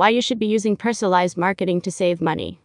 Why you should be using personalized marketing to save money.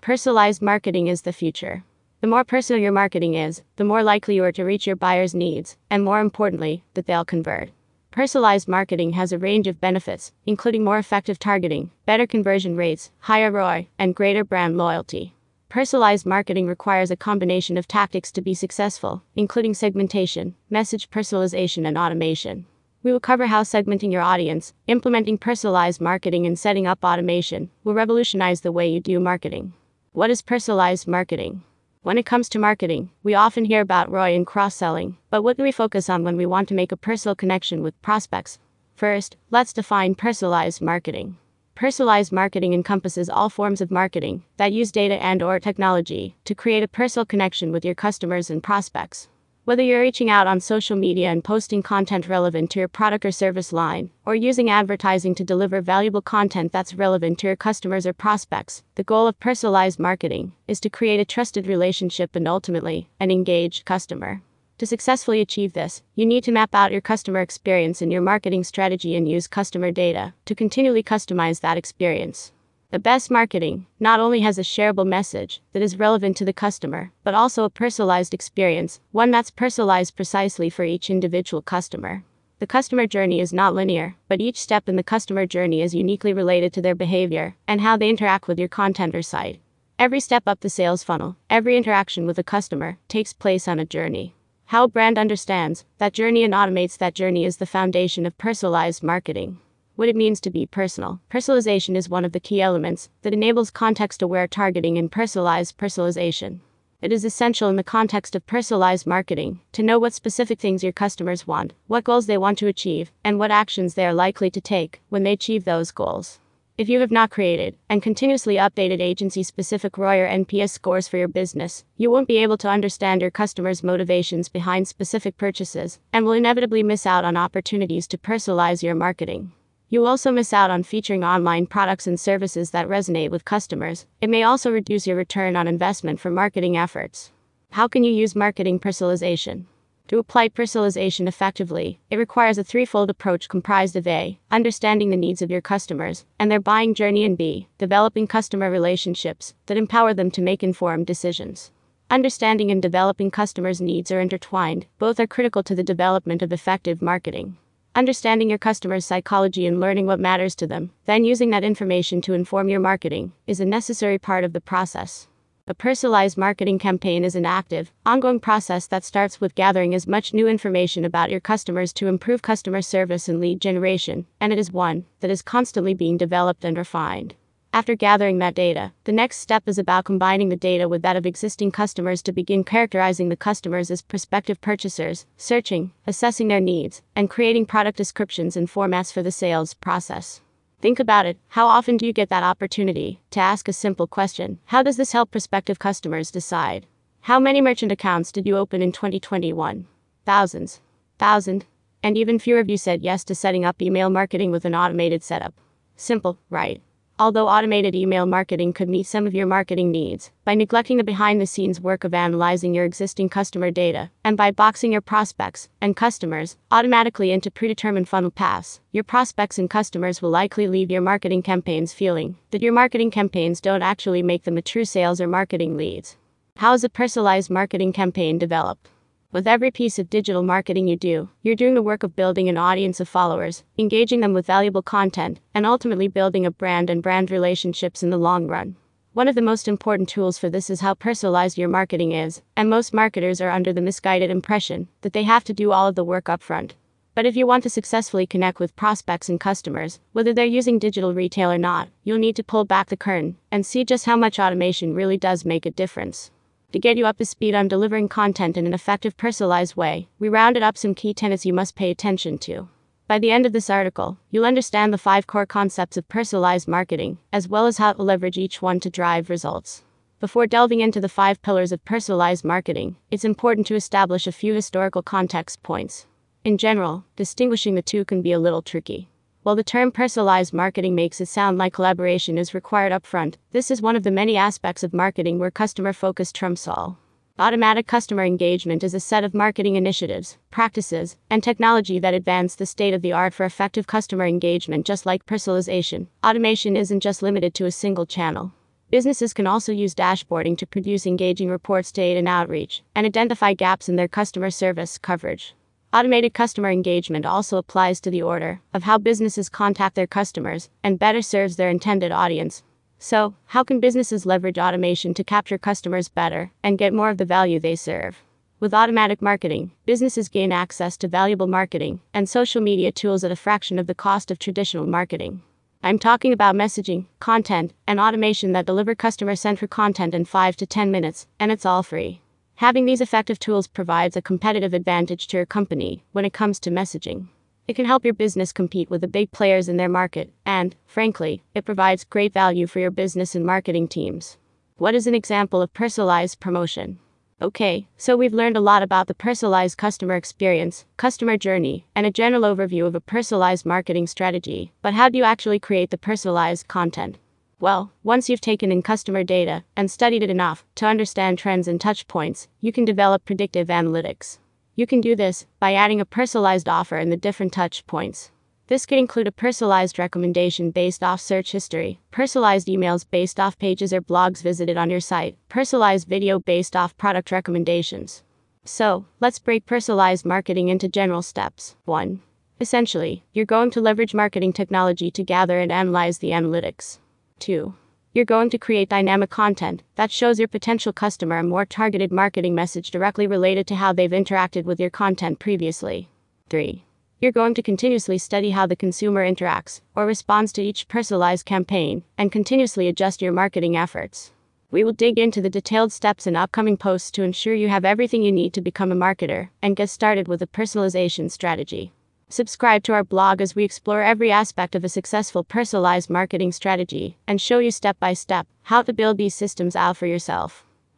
Personalized marketing is the future. The more personal your marketing is, the more likely you are to reach your buyer's needs, and more importantly, that they'll convert. Personalized marketing has a range of benefits, including more effective targeting, better conversion rates, higher ROI, and greater brand loyalty. Personalized marketing requires a combination of tactics to be successful, including segmentation, message personalization, and automation. We will cover how segmenting your audience, implementing personalized marketing, and setting up automation will revolutionize the way you do marketing. What is personalized marketing? When it comes to marketing, we often hear about ROI and cross selling, but what do we focus on when we want to make a personal connection with prospects? First, let's define personalized marketing. Personalized marketing encompasses all forms of marketing that use data and or technology to create a personal connection with your customers and prospects. Whether you're reaching out on social media and posting content relevant to your product or service line, or using advertising to deliver valuable content that's relevant to your customers or prospects, the goal of personalized marketing is to create a trusted relationship and ultimately, an engaged customer. To successfully achieve this, you need to map out your customer experience in your marketing strategy and use customer data to continually customize that experience. The best marketing not only has a shareable message that is relevant to the customer, but also a personalized experience, one that's personalized precisely for each individual customer. The customer journey is not linear, but each step in the customer journey is uniquely related to their behavior and how they interact with your content or site. Every step up the sales funnel, every interaction with a customer, takes place on a journey. How a brand understands that journey and automates that journey is the foundation of personalized marketing what it means to be personal. Personalization is one of the key elements that enables context aware targeting and personalized personalization. It is essential in the context of personalized marketing to know what specific things your customers want, what goals they want to achieve, and what actions they are likely to take when they achieve those goals. If you have not created and continuously updated agency specific ROI or NPS scores for your business, you won't be able to understand your customers' motivations behind specific purchases and will inevitably miss out on opportunities to personalize your marketing. You'll also miss out on featuring online products and services that resonate with customers. It may also reduce your return on investment for marketing efforts. How can you use marketing personalization? To apply personalization effectively, it requires a threefold approach comprised of A. Understanding the needs of your customers and their buying journey, and B. Developing customer relationships that empower them to make informed decisions. Understanding and developing customers' needs are intertwined, both are critical to the development of effective marketing. Understanding your customers' psychology and learning what matters to them, then using that information to inform your marketing, is a necessary part of the process. A personalized marketing campaign is an active, ongoing process that starts with gathering as much new information about your customers to improve customer service and lead generation, and it is one that is constantly being developed and refined. After gathering that data, the next step is about combining the data with that of existing customers to begin characterizing the customers as prospective purchasers, searching, assessing their needs, and creating product descriptions and formats for the sales process. Think about it how often do you get that opportunity to ask a simple question? How does this help prospective customers decide? How many merchant accounts did you open in 2021? Thousands. Thousand. And even fewer of you said yes to setting up email marketing with an automated setup. Simple, right? Although automated email marketing could meet some of your marketing needs, by neglecting the behind the scenes work of analyzing your existing customer data, and by boxing your prospects and customers automatically into predetermined funnel paths, your prospects and customers will likely leave your marketing campaigns feeling that your marketing campaigns don't actually make them a true sales or marketing leads. How is a personalized marketing campaign developed? With every piece of digital marketing you do, you're doing the work of building an audience of followers, engaging them with valuable content, and ultimately building a brand and brand relationships in the long run. One of the most important tools for this is how personalized your marketing is, and most marketers are under the misguided impression that they have to do all of the work upfront. But if you want to successfully connect with prospects and customers, whether they're using digital retail or not, you'll need to pull back the curtain and see just how much automation really does make a difference. To get you up to speed on delivering content in an effective, personalized way, we rounded up some key tenets you must pay attention to. By the end of this article, you'll understand the five core concepts of personalized marketing, as well as how to leverage each one to drive results. Before delving into the five pillars of personalized marketing, it's important to establish a few historical context points. In general, distinguishing the two can be a little tricky. While the term personalized marketing makes it sound like collaboration is required upfront, this is one of the many aspects of marketing where customer focus trumps all. Automatic customer engagement is a set of marketing initiatives, practices, and technology that advance the state of the art for effective customer engagement, just like personalization. Automation isn't just limited to a single channel. Businesses can also use dashboarding to produce engaging reports to aid in outreach and identify gaps in their customer service coverage. Automated customer engagement also applies to the order of how businesses contact their customers and better serves their intended audience. So, how can businesses leverage automation to capture customers better and get more of the value they serve? With automatic marketing, businesses gain access to valuable marketing and social media tools at a fraction of the cost of traditional marketing. I'm talking about messaging, content, and automation that deliver customer centric content in 5 to 10 minutes, and it's all free. Having these effective tools provides a competitive advantage to your company when it comes to messaging. It can help your business compete with the big players in their market, and, frankly, it provides great value for your business and marketing teams. What is an example of personalized promotion? Okay, so we've learned a lot about the personalized customer experience, customer journey, and a general overview of a personalized marketing strategy. But how do you actually create the personalized content? Well, once you've taken in customer data and studied it enough to understand trends and touch points, you can develop predictive analytics. You can do this by adding a personalized offer in the different touch points. This could include a personalized recommendation based off search history, personalized emails based off pages or blogs visited on your site, personalized video based off product recommendations. So, let's break personalized marketing into general steps. 1. Essentially, you're going to leverage marketing technology to gather and analyze the analytics. 2. You're going to create dynamic content that shows your potential customer a more targeted marketing message directly related to how they've interacted with your content previously. 3. You're going to continuously study how the consumer interacts or responds to each personalized campaign and continuously adjust your marketing efforts. We will dig into the detailed steps in upcoming posts to ensure you have everything you need to become a marketer and get started with a personalization strategy. Subscribe to our blog as we explore every aspect of a successful personalized marketing strategy and show you step by step how to build these systems out for yourself.